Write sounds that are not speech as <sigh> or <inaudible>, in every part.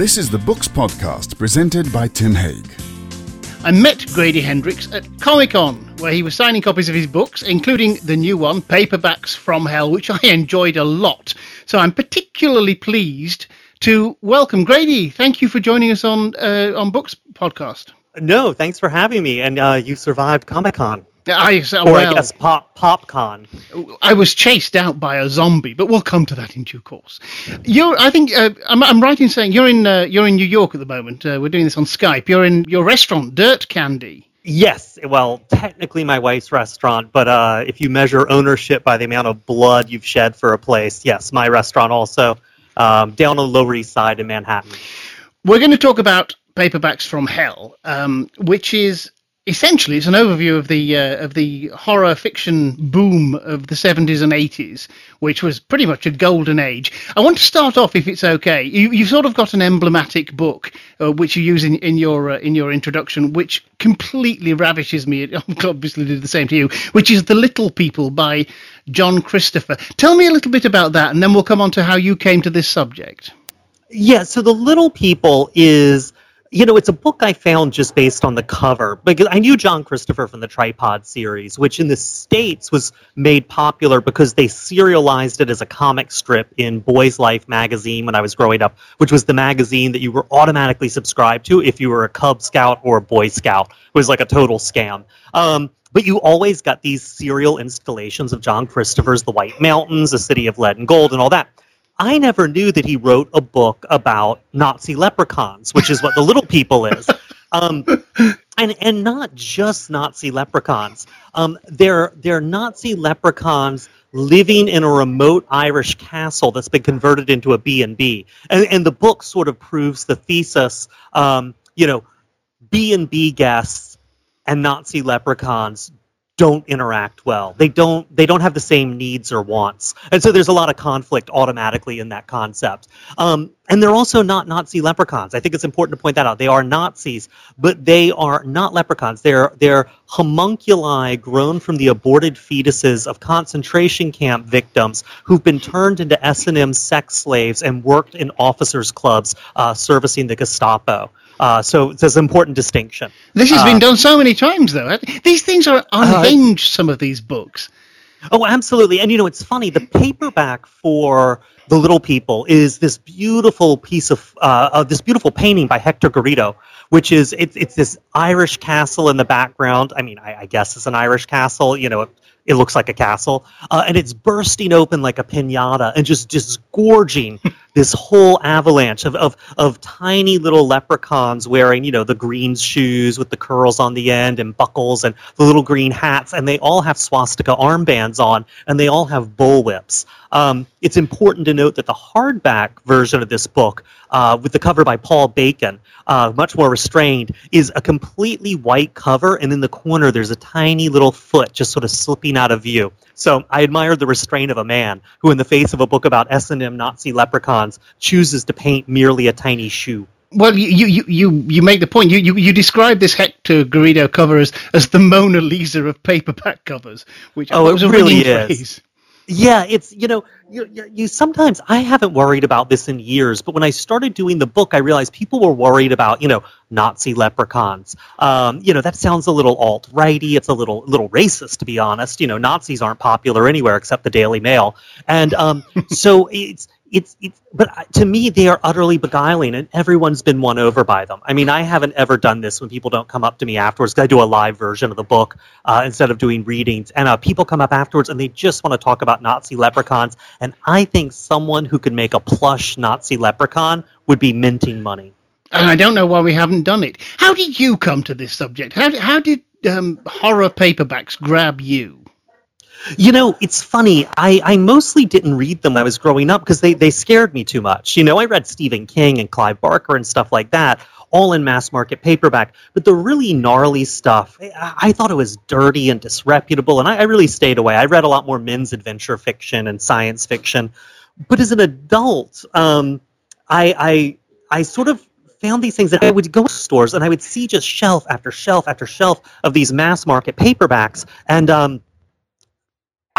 This is the Books Podcast presented by Tim Haig. I met Grady Hendrix at Comic Con, where he was signing copies of his books, including the new one, Paperbacks from Hell, which I enjoyed a lot. So I'm particularly pleased to welcome Grady. Thank you for joining us on uh, on Books Podcast. No, thanks for having me. And uh, you survived Comic Con. I, or well, I guess Pop PopCon. I was chased out by a zombie, but we'll come to that in due course. You're, I think, uh, I'm, I'm right in saying you're in uh, you're in New York at the moment. Uh, we're doing this on Skype. You're in your restaurant, Dirt Candy. Yes, well, technically my wife's restaurant, but uh, if you measure ownership by the amount of blood you've shed for a place, yes, my restaurant also um, down on the Lower East Side in Manhattan. We're going to talk about Paperbacks from Hell, um, which is essentially it's an overview of the uh, of the horror fiction boom of the 70s and 80s which was pretty much a golden age. I want to start off if it's okay. You, you've sort of got an emblematic book uh, which you use in, in your uh, in your introduction which completely ravishes me. It <laughs> obviously did the same to you which is the little people by john christopher. Tell me a little bit about that and then we'll come on to how you came to this subject. Yeah so the little people is you know, it's a book I found just based on the cover because I knew John Christopher from the Tripod series, which in the States was made popular because they serialized it as a comic strip in Boys Life magazine when I was growing up, which was the magazine that you were automatically subscribed to if you were a Cub Scout or a Boy Scout. It was like a total scam. Um, but you always got these serial installations of John Christopher's The White Mountains, The City of Lead and Gold, and all that. I never knew that he wrote a book about Nazi leprechauns, which is what the little people is. <laughs> Um, and and not just Nazi leprechauns. Um, they're they're Nazi leprechauns living in a remote Irish castle that's been converted into a B and B. And the book sort of proves the thesis. Um, you know, B and B guests and Nazi leprechauns don't interact well. They don't they don't have the same needs or wants, and so there's a lot of conflict automatically in that concept. Um, and they're also not Nazi leprechauns. I think it's important to point that out. They are Nazis, but they are not leprechauns. They're they're homunculi grown from the aborted fetuses of concentration camp victims who've been turned into S and M sex slaves and worked in officers' clubs uh, servicing the Gestapo. Uh, so there's an important distinction. This has uh, been done so many times, though. These things are uh, unhinged. some of these books. Oh, absolutely. And you know, it's funny. The paperback for The Little People is this beautiful piece of uh, this beautiful painting by Hector Garrido, which is it's it's this Irish castle in the background. I mean, I, I guess it's an Irish castle. You know, it looks like a castle, uh, and it's bursting open like a pinata and just just gorging <laughs> this whole avalanche of, of of tiny little leprechauns wearing you know the green shoes with the curls on the end and buckles and the little green hats, and they all have swastika armbands on, and they all have bullwhips. Um, it's important to note that the hardback version of this book, uh, with the cover by Paul Bacon, uh, much more restrained, is a completely white cover, and in the corner there's a tiny little foot just sort of slipping out of view. So I admire the restraint of a man who, in the face of a book about S&M Nazi leprechauns, chooses to paint merely a tiny shoe. Well, you, you, you, you make the point. You, you, you describe this Hector Garrido cover as, as the Mona Lisa of paperback covers, which oh, it really is. Phrase. Yeah, it's you know you, you sometimes I haven't worried about this in years, but when I started doing the book, I realized people were worried about you know Nazi leprechauns. Um, you know that sounds a little alt righty. It's a little little racist to be honest. You know Nazis aren't popular anywhere except the Daily Mail, and um, <laughs> so it's it's, it's but to me they are utterly beguiling and everyone's been won over by them. I mean i haven't ever done this when people don't come up to me afterwards i do a live version of the book uh, instead of doing readings and uh, people come up afterwards and they just want to talk about nazi leprechauns and i think someone who could make a plush nazi leprechaun would be minting money. And i don't know why we haven't done it. How did you come to this subject? How, how did um, horror paperbacks grab you you know, it's funny. I, I mostly didn't read them when I was growing up because they, they scared me too much. You know, I read Stephen King and Clive Barker and stuff like that, all in mass market paperback. But the really gnarly stuff, I, I thought it was dirty and disreputable, and I, I really stayed away. I read a lot more men's adventure fiction and science fiction. But as an adult, um, I, I I sort of found these things that I would go to stores and I would see just shelf after shelf after shelf of these mass market paperbacks, and um,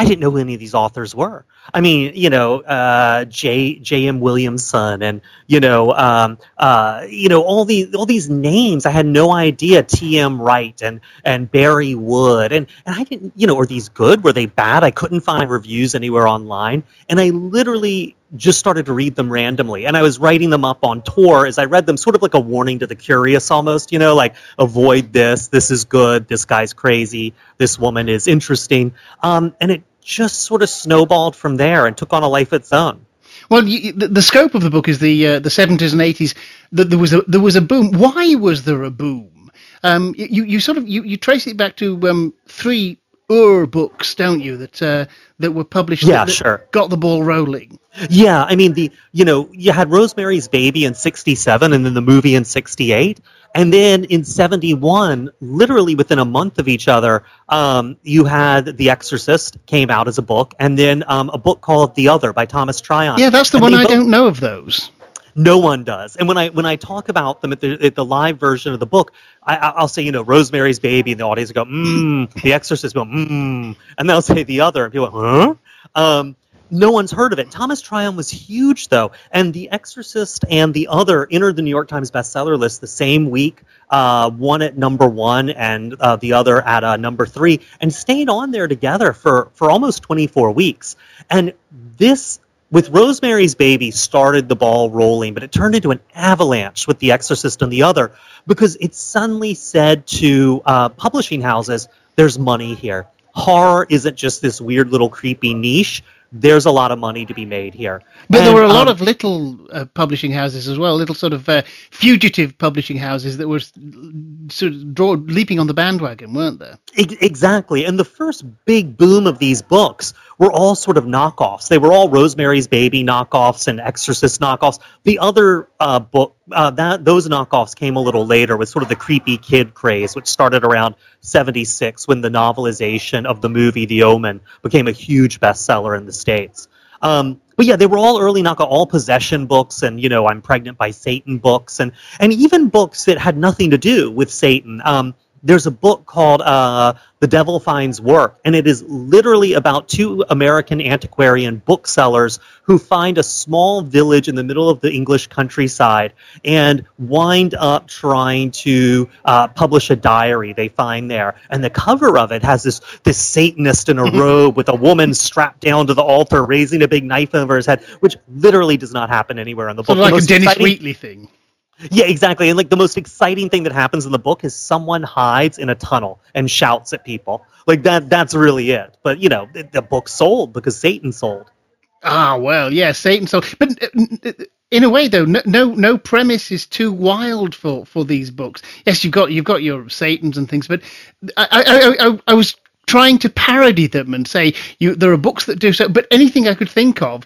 I didn't know who any of these authors were. I mean, you know, uh, J J N Williamson, and you know, um, uh, you know, all these all these names. I had no idea. T M Wright and and Bari Wood, and and I didn't, you know, are these good? Were they bad? I couldn't find reviews anywhere online, and I literally just started to read them randomly and i was writing them up on tour as i read them sort of like a warning to the curious almost you know like avoid this this is good this guy's crazy this woman is interesting um, and it just sort of snowballed from there and took on a life of its own. Well, you, the, the, scope of the book is the uh, the seventies and eighties. That there was a there was a boom. Why was there a boom? Um, you you sort of you, you trace it back to um, three Ur books, don't you? That uh, that were published. Yeah, that, sure. Got the ball rolling. Yeah, I mean the you know you had Rosemary's Baby in '67, and then the movie in '68. And then in 71, literally within a month of each other, um, you had The Exorcist came out as a book, and then um, a book called The Other by Thomas Tryon. Yeah, that's the and one I don't know of those. No one does. And when I when I talk about them at the, at the live version of the book, I, will say, you know, Rosemary's Baby, and the audience will go, mmm, The Exorcist, go, mmm, and they'll say The Other, and people go, huh? Um, no one's heard of it. Thomas Tryon was huge, though, and The Exorcist and the other entered the New York Times bestseller list the same week. Uh, one at number one and uh, the other at uh, number three, and stayed on there together for for almost 24 weeks. And this with Rosemary's Baby started the ball rolling, but it turned into an avalanche with The Exorcist and the other because it suddenly said to uh, publishing houses, "There's money here. Horror isn't just this weird little creepy niche there's a lot of money to be made here. But and, there were a lot um, of little uh, publishing houses as well, little sort of uh, fugitive publishing houses that were sort of draw, leaping on the bandwagon, weren't there? Exactly. And the first big boom of these books were all sort of knockoffs. They were all Rosemary's Baby knockoffs and Exorcist knockoffs. The other uh, book, uh, that those knockoffs came a little later with sort of the creepy kid craze, which started around 76 when the novelization of the movie The Omen became a huge bestseller in the States. Um, but yeah, they were all early knockoff, all possession books, and you know, I'm pregnant by Satan books, and and even books that had nothing to do with Satan. Um, there's a book called uh, The Devil Finds Work, and it is literally about two American antiquarian booksellers who find a small village in the middle of the English countryside and wind up trying to uh, publish a diary they find there. And the cover of it has this, this Satanist in a <laughs> robe with a woman strapped down to the altar raising a big knife over his head, which literally does not happen anywhere in the book. Sort of like a Dennis exciting- Wheatley thing. Yeah, exactly. And like the most exciting thing that happens in the book is someone hides in a tunnel and shouts at people. Like that that's really it. But you know, the, book sold because Satan sold. Ah, well, yeah, Satan sold. But in a way though, no no, no premise is too wild for, for these books. Yes, you've got you've got your Satans and things, but I I, I, I was trying to parody them and say you there are books that do so, but anything I could think of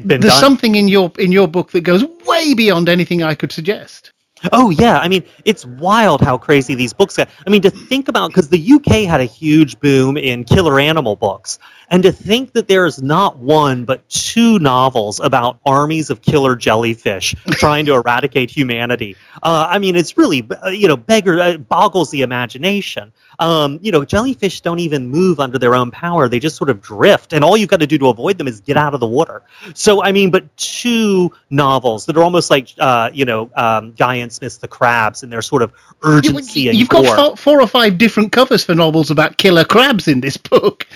there's done. something in your in your book that goes way beyond anything I could suggest. Oh yeah, I mean it's wild how crazy these books get. I mean to think about because the UK had a huge boom in killer animal books, and to think that there is not one but two novels about armies of killer jellyfish <laughs> trying to eradicate humanity. Uh, I mean it's really uh, you know beggar uh, boggles the imagination. Um, you know jellyfish don't even move under their own power; they just sort of drift, and all you've got to do to avoid them is get out of the water. So I mean, but two novels that are almost like uh, you know um, Guy N. Smith's The Crabs, and their sort of urgency and. You've got four, four or five different covers for novels about killer crabs in this book.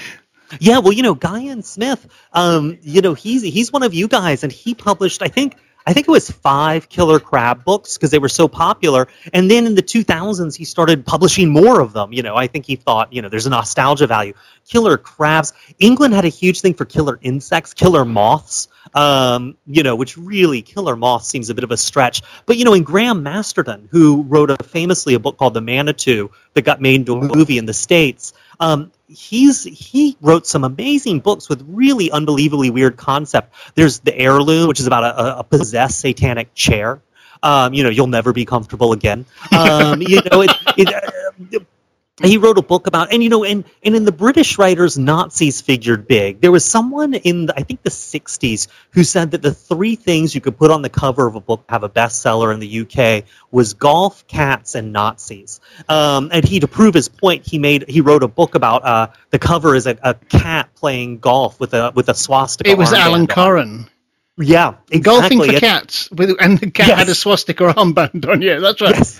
Yeah, well, you know, Guy N. Smith, um, you know, he's he's one of you guys, and he published, I think, I think it was five Killer Crab books because they were so popular. And then in the 2000s, he started publishing more of them. You know, I think he thought, you know, there's a nostalgia value. Killer crabs. England had a huge thing for killer insects, killer moths um, you know, which really Killer Moth seems a bit of a stretch. But you know, in Graham Masterton, who wrote a famously a book called The Manitou that got made into a movie in the states, um, he's he wrote some amazing books with really unbelievably weird concept. There's the heirloom, which is about a, a possessed satanic chair. Um, you know, you'll never be comfortable again. Um, you know, it, it, uh, he wrote a book about and you know and and in the british writers nazis figured big there was someone in the, i think the 60s who said that the three things you could put on the cover of a book have a bestseller in the uk was golf cats and nazis um, and he to prove his point he made he wrote a book about uh, the cover is a, a, cat playing golf with a with a swastika it was alan Coren yeah, exactly. Golfing for cats, with, and the cat yes. had a swastika armband on. Yeah, that's right. Yes.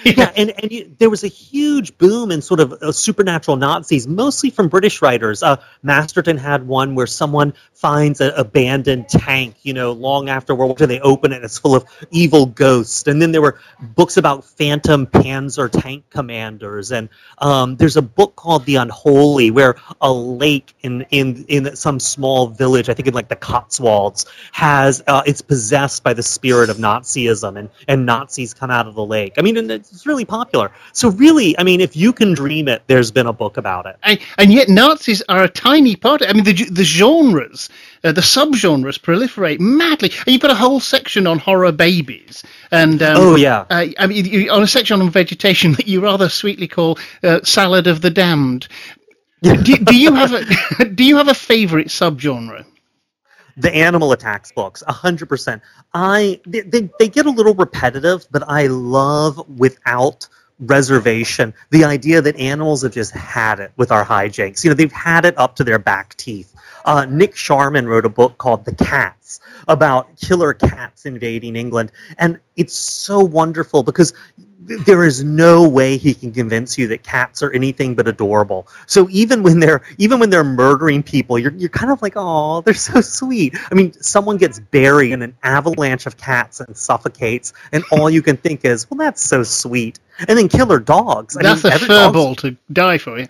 <laughs> yeah, and, and you, there was a huge boom in sort of uh, supernatural Nazis, mostly from British writers. Uh, Masterton had one where someone finds an abandoned tank, you know, long after World War II. They open it, and it's full of evil ghosts. And then there were books about phantom Panzer tank commanders. And um, there's a book called The Unholy, where a lake in, in, in some small village, I think in like the Cotswolds, has uh, it's possessed by the spirit of Nazism, and, and Nazis come out of the lake. I mean, it's really popular. So really, I mean, if you can dream it, there's been a book about it. And, and yet Nazis are a tiny part. I mean, the, the genres, uh, the subgenres proliferate madly. And you've got a whole section on horror babies. And um, oh yeah, uh, I mean, you, on a section on vegetation <laughs> that you rather sweetly call uh, "Salad of the Damned." do, do you have a <laughs> <laughs> do you have a favourite subgenre? The animal attacks books 100% i they, they, they, get a little repetitive but i love without reservation the idea that animals have just had it with our hijinks. You know they've had it up to their back teeth. Uh, nick sharman wrote a book called the cats about killer cats invading england and it's so wonderful because there is no way he can convince you that cats are anything but adorable. So even when they're even when they're murdering people, you're you're kind of like, oh, they're so sweet. I mean, someone gets buried in an avalanche of cats and suffocates, and all you can think is, well, that's so sweet. And then killer dogs. I that's mean, a furball to die for you.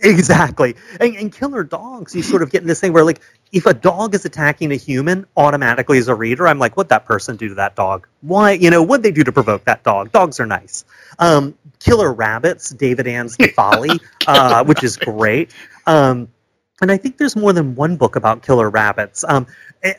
Exactly. And, and killer dogs, you sort of get in this thing where, like, if a dog is attacking a human, automatically as a reader, I'm like, what'd that person do to that dog? Why, you know, what'd they do to provoke that dog? Dogs are nice. Um, killer rabbits, David Ann's The Folly, <laughs> uh, which is great. Um, and I think there's more than one book about killer rabbits. Um,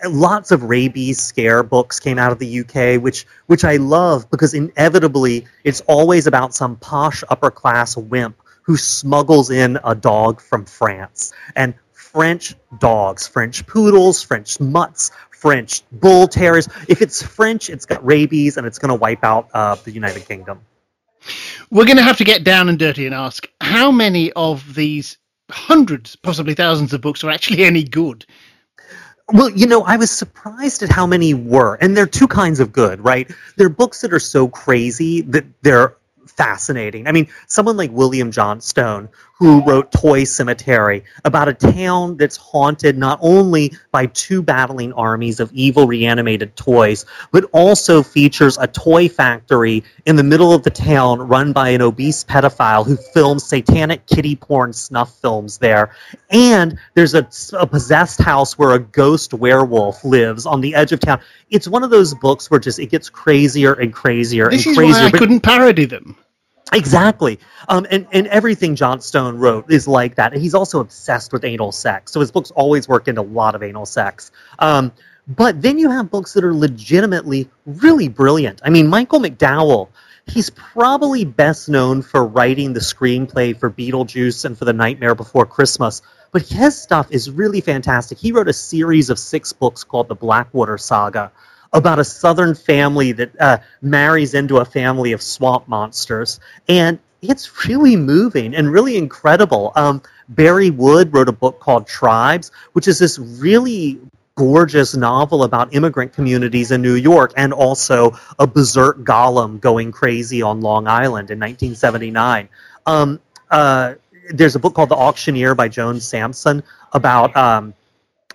lots of rabies scare books came out of the UK, which which I love because inevitably it's always about some posh upper class wimp who smuggles in a dog from France. And French dogs, French poodles, French mutts, French bull terriers. If it's French, it's got rabies and it's going to wipe out uh, the United Kingdom. We're going to have to get down and dirty and ask how many of these hundreds, possibly thousands of books are actually any good? Well, you know, I was surprised at how many were. And there are two kinds of good, right? There are books that are so crazy that they're fascinating. I mean, someone like William Johnstone, who wrote Toy Cemetery, about a town that's haunted not only by two battling armies of evil reanimated toys, but also features a toy factory in the middle of the town run by an obese pedophile who films satanic kitty porn snuff films there. And there's a, a possessed house where a ghost werewolf lives on the edge of town. It's one of those books where just it gets crazier and crazier this and crazier. This is why I couldn't parody them. Exactly. Um, and, and everything Johnstone wrote is like that. he's also obsessed with anal sex. So his books always work into a lot of anal sex. Um, but then you have books that are legitimately really brilliant. I mean, Michael McDowell, he's probably best known for writing the screenplay for Beetlejuice and for The Nightmare Before Christmas. But his stuff is really fantastic. He wrote a series of six books called the Blackwater Saga about a southern family that uh, marries into a family of swamp monsters. And it's really moving and really incredible. Um, Bari Wood wrote a book called Tribes, which is this really gorgeous novel about immigrant communities in New York and also a berserk golem going crazy on Long Island in 1979. Um, uh, there's a book called The Auctioneer by Joan Samson about um,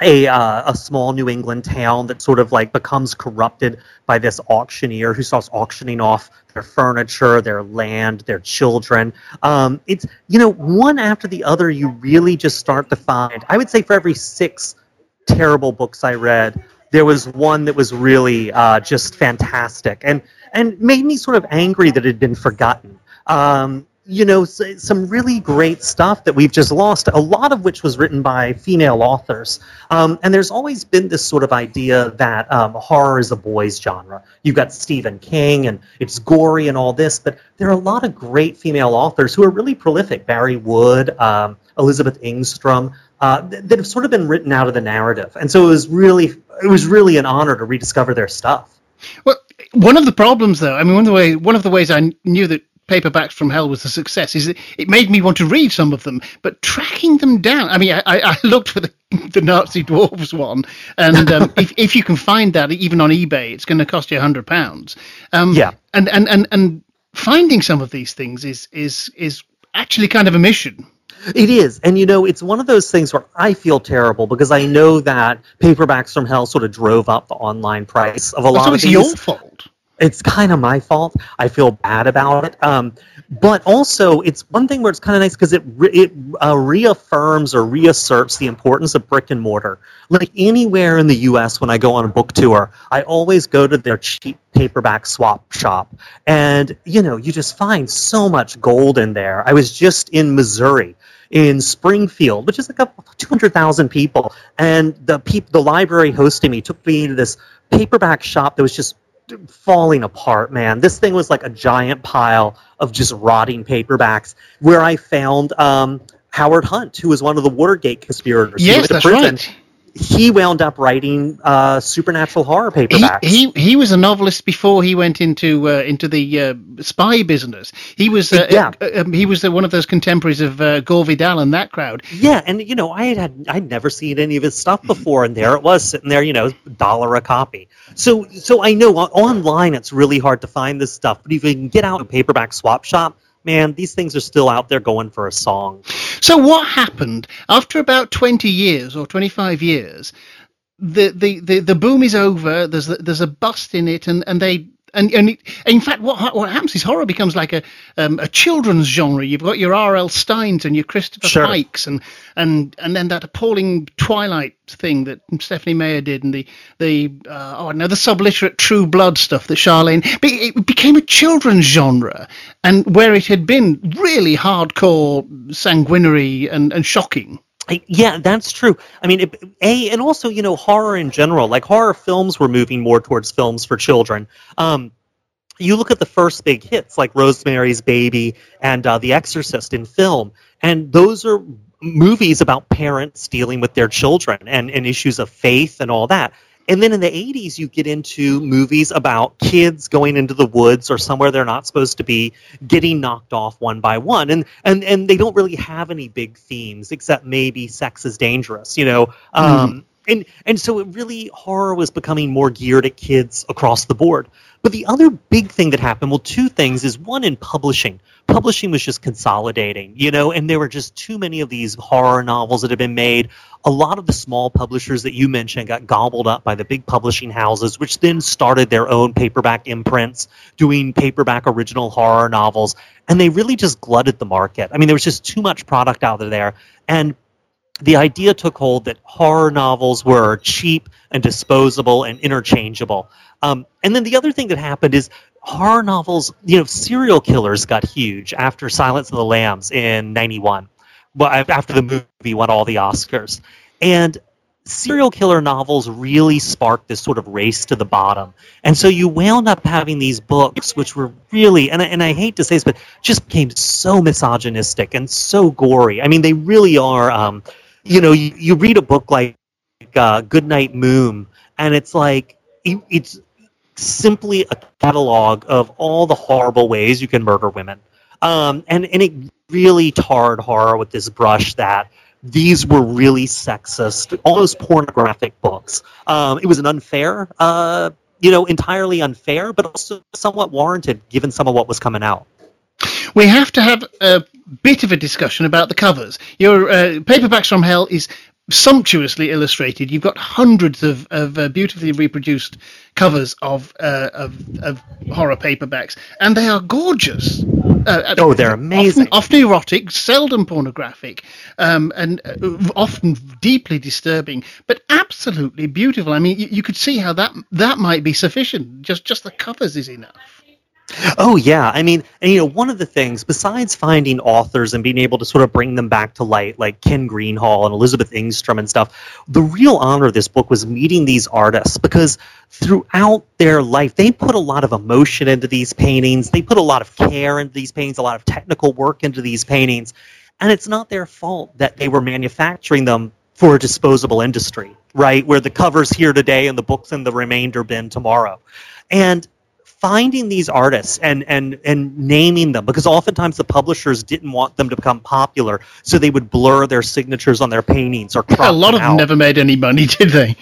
a uh, a small New England town that sort of like becomes corrupted by this auctioneer who starts auctioning off their furniture, their land, their children. Um, it's you know one after the other. You really just start to find. I would say for every six terrible books I read, there was one that was really uh, just fantastic and and made me sort of angry that it had been forgotten. Um, you know, some really great stuff that we've just lost, a lot of which was written by female authors. Um, and there's always been this sort of idea that um, horror is a boys' genre. You've got Stephen King, and it's gory and all this, but there are a lot of great female authors who are really prolific. Bari Wood, um, Elizabeth Engstrom, uh, that have sort of been written out of the narrative. And so it was really, it was really an honor to rediscover their stuff. Well, one of the problems, though, I mean, one of the way one of the ways I knew that Paperbacks from Hell was a success is it made me want to read some of them, but tracking them down. I mean, I, I looked for the, <laughs> the Nazi dwarves one, and um, <laughs> if if you can find that even on eBay, it's going to cost you a hundred pounds. Um, Yeah. and, and and and finding some of these things is is is actually kind of a mission. It is. And you know, it's one of those things where I feel terrible because I know that Paperbacks from Hell sort of drove up the online price of a lot So of it's these. your fault. It's kind of my fault. I feel bad about it. Um, but also, it's one thing where it's kind of nice because it re- it uh, reaffirms or reasserts the importance of brick and mortar. Like anywhere in the U.S., when I go on a book tour, I always go to their cheap paperback swap shop, and you know, you just find so much gold in there. I was just in Missouri. In Springfield, which is like a 200,000 people, and the peop- the library hosting me took me to this paperback shop that was just falling apart, man. This thing was like a giant pile of just rotting paperbacks where I found um, Howard Hunt, who was one of the Watergate conspirators. Yes, that's right. He wound up writing uh, supernatural horror He, paperbacks. he he was a novelist before he went into uh, into the uh, spy business. He was uh, Yeah. uh, um, he was uh, one of those contemporaries of uh, Gore Vidal and that crowd. yeah, and you know, I had, had I'd never seen any of his stuff before, and there it was sitting there, you know, dollar a copy. So, so I know on- online it's really hard to find this stuff, but if you can get out a paperback swap shop, man, these things are still out there going for a song. So what happened after about twenty years or twenty five years? The, the, the, the boom is over. There's there's a bust in it, and, and they and and it, in fact, what what happens is horror becomes like a um, a children's genre. You've got your R.L. Steins and your Christopher Sure. Pikes, and and and then that appalling Twilight thing that Stephenie Meyer did, and the the uh, oh no, the subliterate True Blood stuff that Charlaine. It became a children's genre, and where it had been really hardcore, sanguinary, and and shocking. Yeah, that's true. I mean, it, a and also you know horror in general, like horror films were moving more towards films for children. Um, you look at the first big hits like Rosemary's Baby and uh, The Exorcist in film, and those are movies about parents dealing with their children and, and issues of faith and all that. And then in the 80s, you get into movies about kids going into the woods or somewhere they're not supposed to be, getting knocked off one by one. And, and, and they don't really have any big themes except maybe sex is dangerous, you know? Um, and, and so it really, horror was becoming more geared at kids across the board. But the other big thing that happened, well, two things is one in publishing. Publishing was just consolidating, you know, and there were just too many of these horror novels that had been made. A lot of the small publishers that you mentioned got gobbled up by the big publishing houses, which then started their own paperback imprints, doing paperback original horror novels, and they really just glutted the market. I mean, there was just too much product out there, and the idea took hold that horror novels were cheap and disposable and interchangeable. Um, and then the other thing that happened is horror novels, you know, serial killers got huge after Silence of the Lambs in 91, well, after the movie won all the Oscars. And serial killer novels really sparked this sort of race to the bottom. And so you wound up having these books, which were really, and I, and I hate to say this, but just became so misogynistic and so gory. I mean, they really are, um, you know, you, you read a book like uh, Goodnight Moon, and it's like, it, it's simply a catalog of all the horrible ways you can murder women. Um, and, and it really tarred horror with this brush that these were really sexist, almost pornographic books. Um, it was an unfair, uh, you know, entirely unfair, but also somewhat warranted given some of what was coming out. We have to have a bit of a discussion about the covers. Your uh, Paperbacks from Hell is sumptuously illustrated. You've got hundreds of, of uh, beautifully reproduced covers of, uh, of of horror paperbacks, and they are gorgeous. Uh, Oh, they're amazing. Often, often erotic, seldom pornographic, um, and uh, often deeply disturbing, but absolutely beautiful. I mean, you, you could see how that that might be sufficient. Just just the covers is enough. Oh yeah, I mean, and you know, one of the things besides finding authors and being able to sort of bring them back to light, like Ken Greenhall and Elizabeth Engstrom and stuff, the real honor of this book was meeting these artists because throughout their life, they put a lot of emotion into these paintings. They put a lot of care into these paintings, a lot of technical work into these paintings, and it's not their fault that they were manufacturing them for a disposable industry, right? Where the cover's here today and the book's in the remainder bin tomorrow. And finding these artists and and and naming them because oftentimes the publishers didn't want them to become popular so they would blur their signatures on their paintings or crop a lot them of them out. never made any money <laughs> did they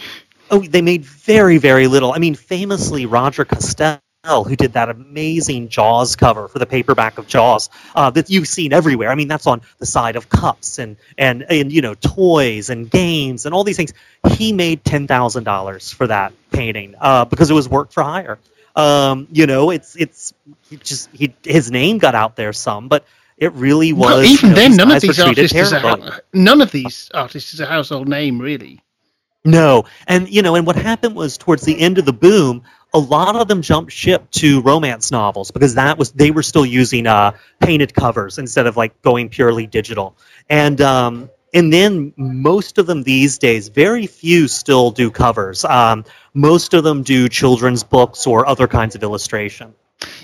oh they made very very little i mean famously roger kastel who did that amazing Jaws cover for the paperback of Jaws uh, that you've seen everywhere. I mean, that's on the side of cups and and and you know toys and games and all these things. He made ten thousand dollars for that painting uh, because it was work for hire. Um, you know, it's it's he just he his name got out there some, but it really was. well, even you know, then none of these artists is a, none of these artists is a household name really. No, and you know, and what happened was towards the end of the boom, a lot of them jumped ship to romance novels because that was they were still using uh, painted covers instead of like going purely digital, and um, and then most of them these days, very few still do covers. Um, most of them do children's books or other kinds of illustration.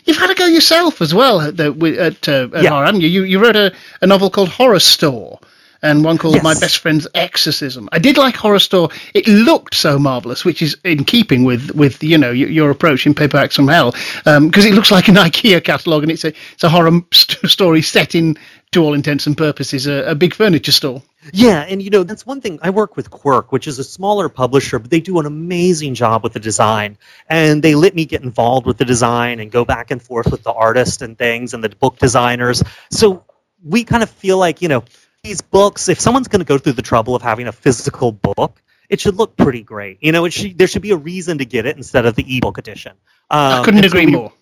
You've had a go yourself as well at, the, at, uh, at Yeah. horror, haven't you? you? You wrote a, a novel called Horrorstör and one called Yes. My Best Friend's Exorcism. I did like Horrorstör. It looked so marvelous, which is in keeping with, with you know your, your approach in Paperbacks from Hell, because it looks like an <laughs> IKEA catalogue and it's a it's a horror st- story set in, to all intents and purposes, a, a big furniture store. Yeah, and you know that's one thing. I work with Quirk, which is a smaller publisher, but they do an amazing job with the design, and they let me get involved with the design and go back and forth with the artist and things and the book designers. So we kind of feel like you know these books. If someone's going to go through the trouble of having a physical book, it should look pretty great. You know, it should, there should be a reason to get it instead of the ebook edition. I Um, couldn't and so agree we- more.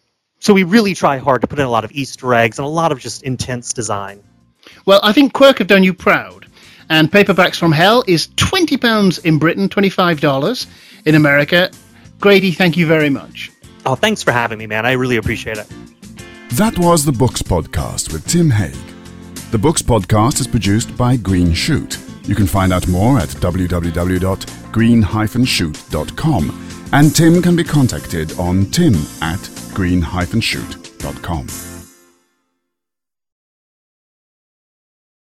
So we really try hard to put in a lot of Easter eggs and a lot of just intense design. Well, I think Quirk have done you proud. And Paperbacks from Hell is £20 in Britain, $25 in America. Grady, thank you very much. Oh, thanks for having me, man. I really appreciate it. That was the Books Podcast with Tim Haig. The Books Podcast is produced by Green Shoot. You can find out more at www.green-shoot.com and Tim can be contacted on tim at green-shoot.com.